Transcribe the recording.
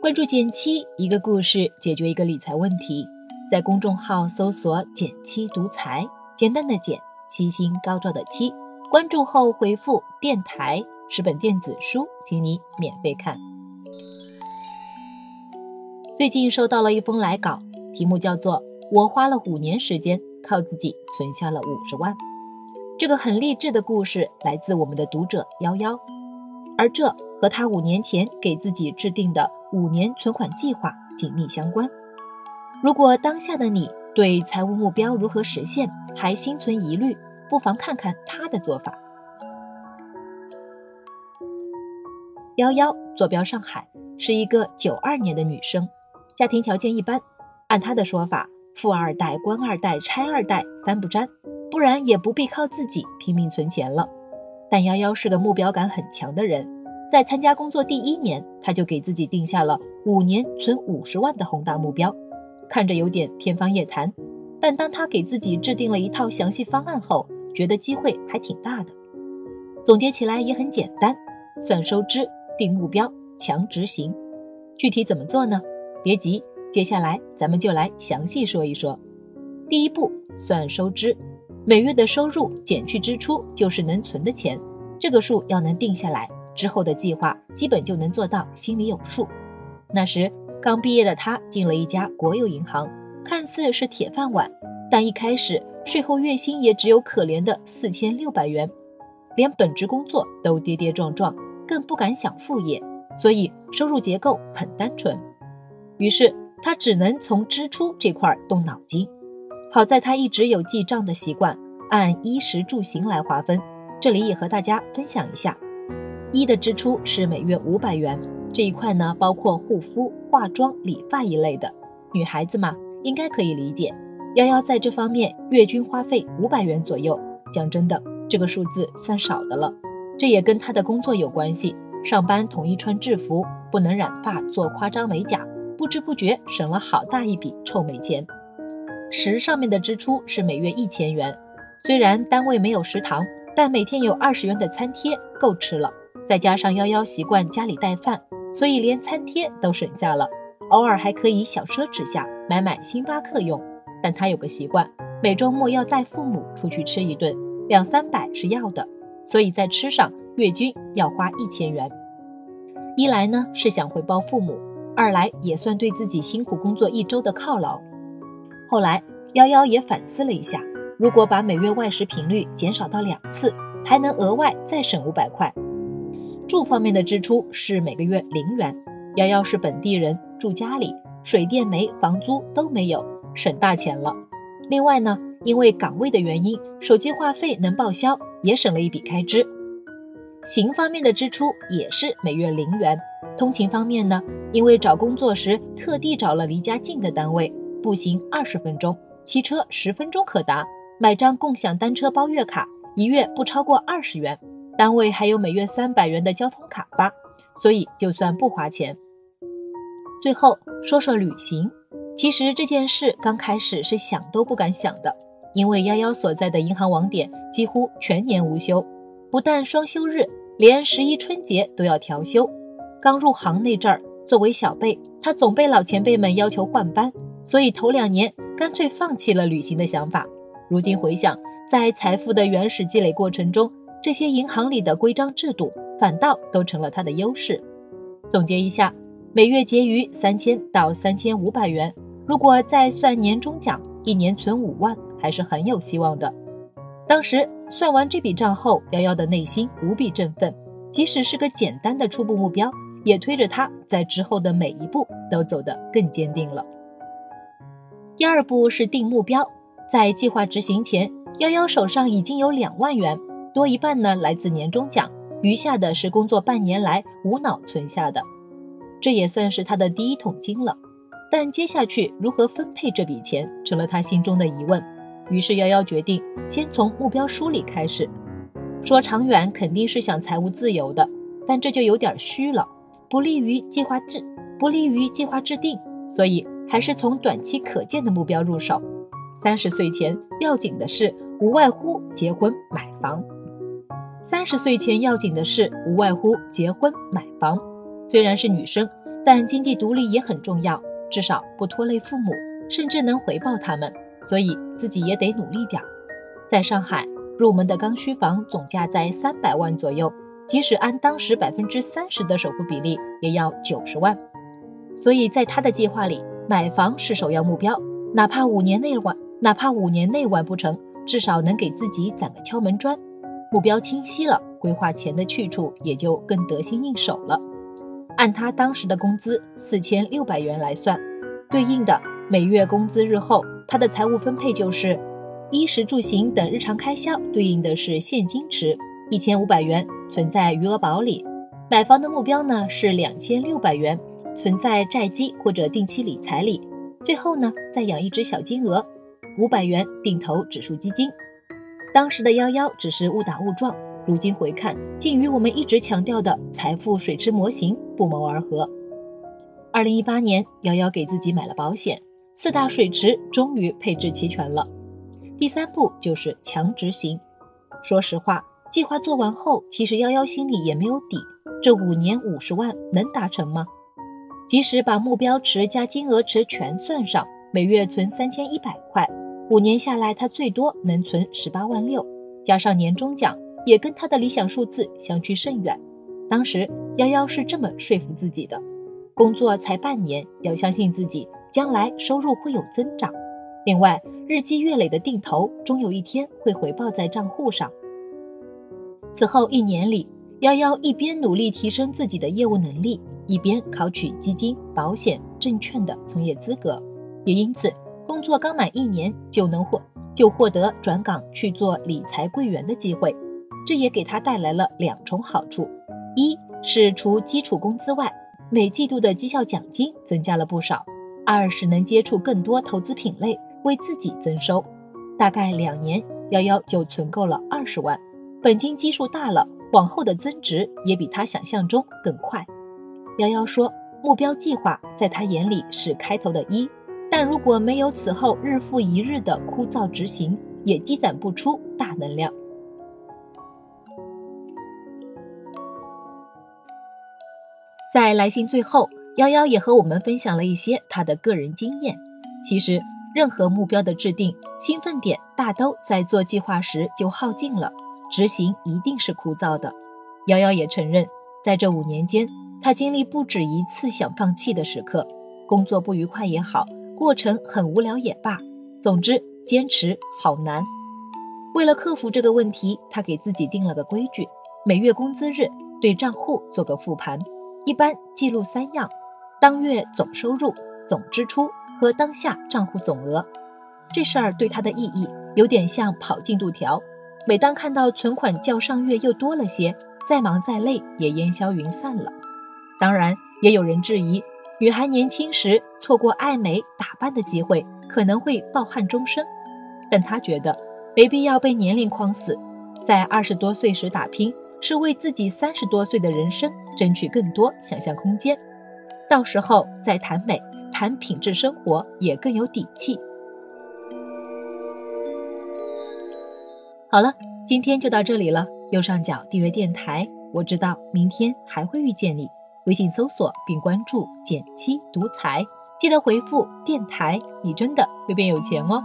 关注减七，一个故事解决一个理财问题。在公众号搜索“减七独裁，简单的减，七星高照的七。关注后回复“电台”，十本电子书，请你免费看。最近收到了一封来稿，题目叫做《我花了五年时间，靠自己存下了五十万》。这个很励志的故事来自我们的读者幺幺，而这和他五年前给自己制定的。五年存款计划紧密相关。如果当下的你对财务目标如何实现还心存疑虑，不妨看看他的做法。幺幺坐标上海，是一个九二年的女生，家庭条件一般。按她的说法，富二代、官二代、拆二代三不沾，不然也不必靠自己拼命存钱了。但幺幺是个目标感很强的人。在参加工作第一年，他就给自己定下了五年存五十万的宏大目标，看着有点天方夜谭。但当他给自己制定了一套详细方案后，觉得机会还挺大的。总结起来也很简单：算收支、定目标、强执行。具体怎么做呢？别急，接下来咱们就来详细说一说。第一步，算收支，每月的收入减去支出就是能存的钱，这个数要能定下来。之后的计划基本就能做到心里有数。那时刚毕业的他进了一家国有银行，看似是铁饭碗，但一开始税后月薪也只有可怜的四千六百元，连本职工作都跌跌撞撞，更不敢想副业，所以收入结构很单纯。于是他只能从支出这块动脑筋。好在他一直有记账的习惯，按衣食住行来划分。这里也和大家分享一下。一的支出是每月五百元，这一块呢包括护肤、化妆、理发一类的。女孩子嘛，应该可以理解。幺幺在这方面月均花费五百元左右，讲真的，这个数字算少的了。这也跟她的工作有关系，上班统一穿制服，不能染发、做夸张美甲，不知不觉省了好大一笔臭美钱。十上面的支出是每月一千元，虽然单位没有食堂，但每天有二十元的餐贴够吃了。再加上幺幺习惯家里带饭，所以连餐贴都省下了。偶尔还可以小奢侈下，买买星巴克用。但他有个习惯，每周末要带父母出去吃一顿，两三百是要的。所以在吃上月均要花一千元。一来呢是想回报父母，二来也算对自己辛苦工作一周的犒劳。后来幺幺也反思了一下，如果把每月外食频率减少到两次，还能额外再省五百块。住方面的支出是每个月零元，瑶瑶是本地人，住家里，水电煤、房租都没有，省大钱了。另外呢，因为岗位的原因，手机话费能报销，也省了一笔开支。行方面的支出也是每月零元。通勤方面呢，因为找工作时特地找了离家近的单位，步行二十分钟，骑车十分钟可达，买张共享单车包月卡，一月不超过二十元。单位还有每月三百元的交通卡发，所以就算不花钱。最后说说旅行，其实这件事刚开始是想都不敢想的，因为幺幺所在的银行网点几乎全年无休，不但双休日，连十一春节都要调休。刚入行那阵儿，作为小辈，他总被老前辈们要求换班，所以头两年干脆放弃了旅行的想法。如今回想，在财富的原始积累过程中，这些银行里的规章制度反倒都成了他的优势。总结一下，每月结余三千到三千五百元，如果再算年终奖，一年存五万还是很有希望的。当时算完这笔账后，瑶瑶的内心无比振奋，即使是个简单的初步目标，也推着他在之后的每一步都走得更坚定了。第二步是定目标，在计划执行前，幺幺手上已经有两万元。多一半呢来自年终奖，余下的是工作半年来无脑存下的，这也算是他的第一桶金了。但接下去如何分配这笔钱，成了他心中的疑问。于是幺幺决定先从目标梳理开始。说长远肯定是想财务自由的，但这就有点虚了，不利于计划制，不利于计划制定。所以还是从短期可见的目标入手。三十岁前要紧的是，无外乎结婚买房。三十岁前要紧的事，无外乎结婚买房。虽然是女生，但经济独立也很重要，至少不拖累父母，甚至能回报他们，所以自己也得努力点儿。在上海，入门的刚需房总价在三百万左右，即使按当时百分之三十的首付比例，也要九十万。所以在他的计划里，买房是首要目标，哪怕五年内完，哪怕五年内完不成，至少能给自己攒个敲门砖。目标清晰了，规划钱的去处也就更得心应手了。按他当时的工资四千六百元来算，对应的每月工资日后，他的财务分配就是衣食住行等日常开销对应的是现金池一千五百元存在余额宝里，买房的目标呢是两千六百元。存在债基或者定期理财里，最后呢再养一只小金鹅，五百元定投指数基金。当时的幺幺只是误打误撞，如今回看，竟与我们一直强调的财富水池模型不谋而合。二零一八年，幺幺给自己买了保险，四大水池终于配置齐全了。第三步就是强执行。说实话，计划做完后，其实幺幺心里也没有底，这五年五十万能达成吗？即使把目标池加金额池全算上，每月存三千一百块，五年下来，他最多能存十八万六，加上年终奖，也跟他的理想数字相去甚远。当时幺幺是这么说服自己的：工作才半年，要相信自己，将来收入会有增长。另外，日积月累的定投，终有一天会回报在账户上。此后一年里，幺幺一边努力提升自己的业务能力。一边考取基金、保险、证券的从业资格，也因此工作刚满一年就能获就获得转岗去做理财柜员的机会，这也给他带来了两重好处：一是除基础工资外，每季度的绩效奖金增加了不少；二是能接触更多投资品类，为自己增收。大概两年，幺幺就存够了二十万，本金基数大了，往后的增值也比他想象中更快。幺幺说：“目标计划在他眼里是开头的一，但如果没有此后日复一日的枯燥执行，也积攒不出大能量。”在来信最后，幺幺也和我们分享了一些他的个人经验。其实，任何目标的制定，兴奋点大都在做计划时就耗尽了，执行一定是枯燥的。幺幺也承认，在这五年间。他经历不止一次想放弃的时刻，工作不愉快也好，过程很无聊也罢，总之坚持好难。为了克服这个问题，他给自己定了个规矩：每月工资日对账户做个复盘，一般记录三样：当月总收入、总支出和当下账户总额。这事儿对他的意义有点像跑进度条，每当看到存款较上月又多了些，再忙再累也烟消云散了。当然，也有人质疑，女孩年轻时错过爱美打扮的机会，可能会抱憾终生。但她觉得没必要被年龄框死，在二十多岁时打拼，是为自己三十多岁的人生争取更多想象空间。到时候再谈美、谈品质生活，也更有底气。好了，今天就到这里了。右上角订阅电台，我知道明天还会遇见你。微信搜索并关注“减七独裁，记得回复“电台”，你真的会变有钱哦。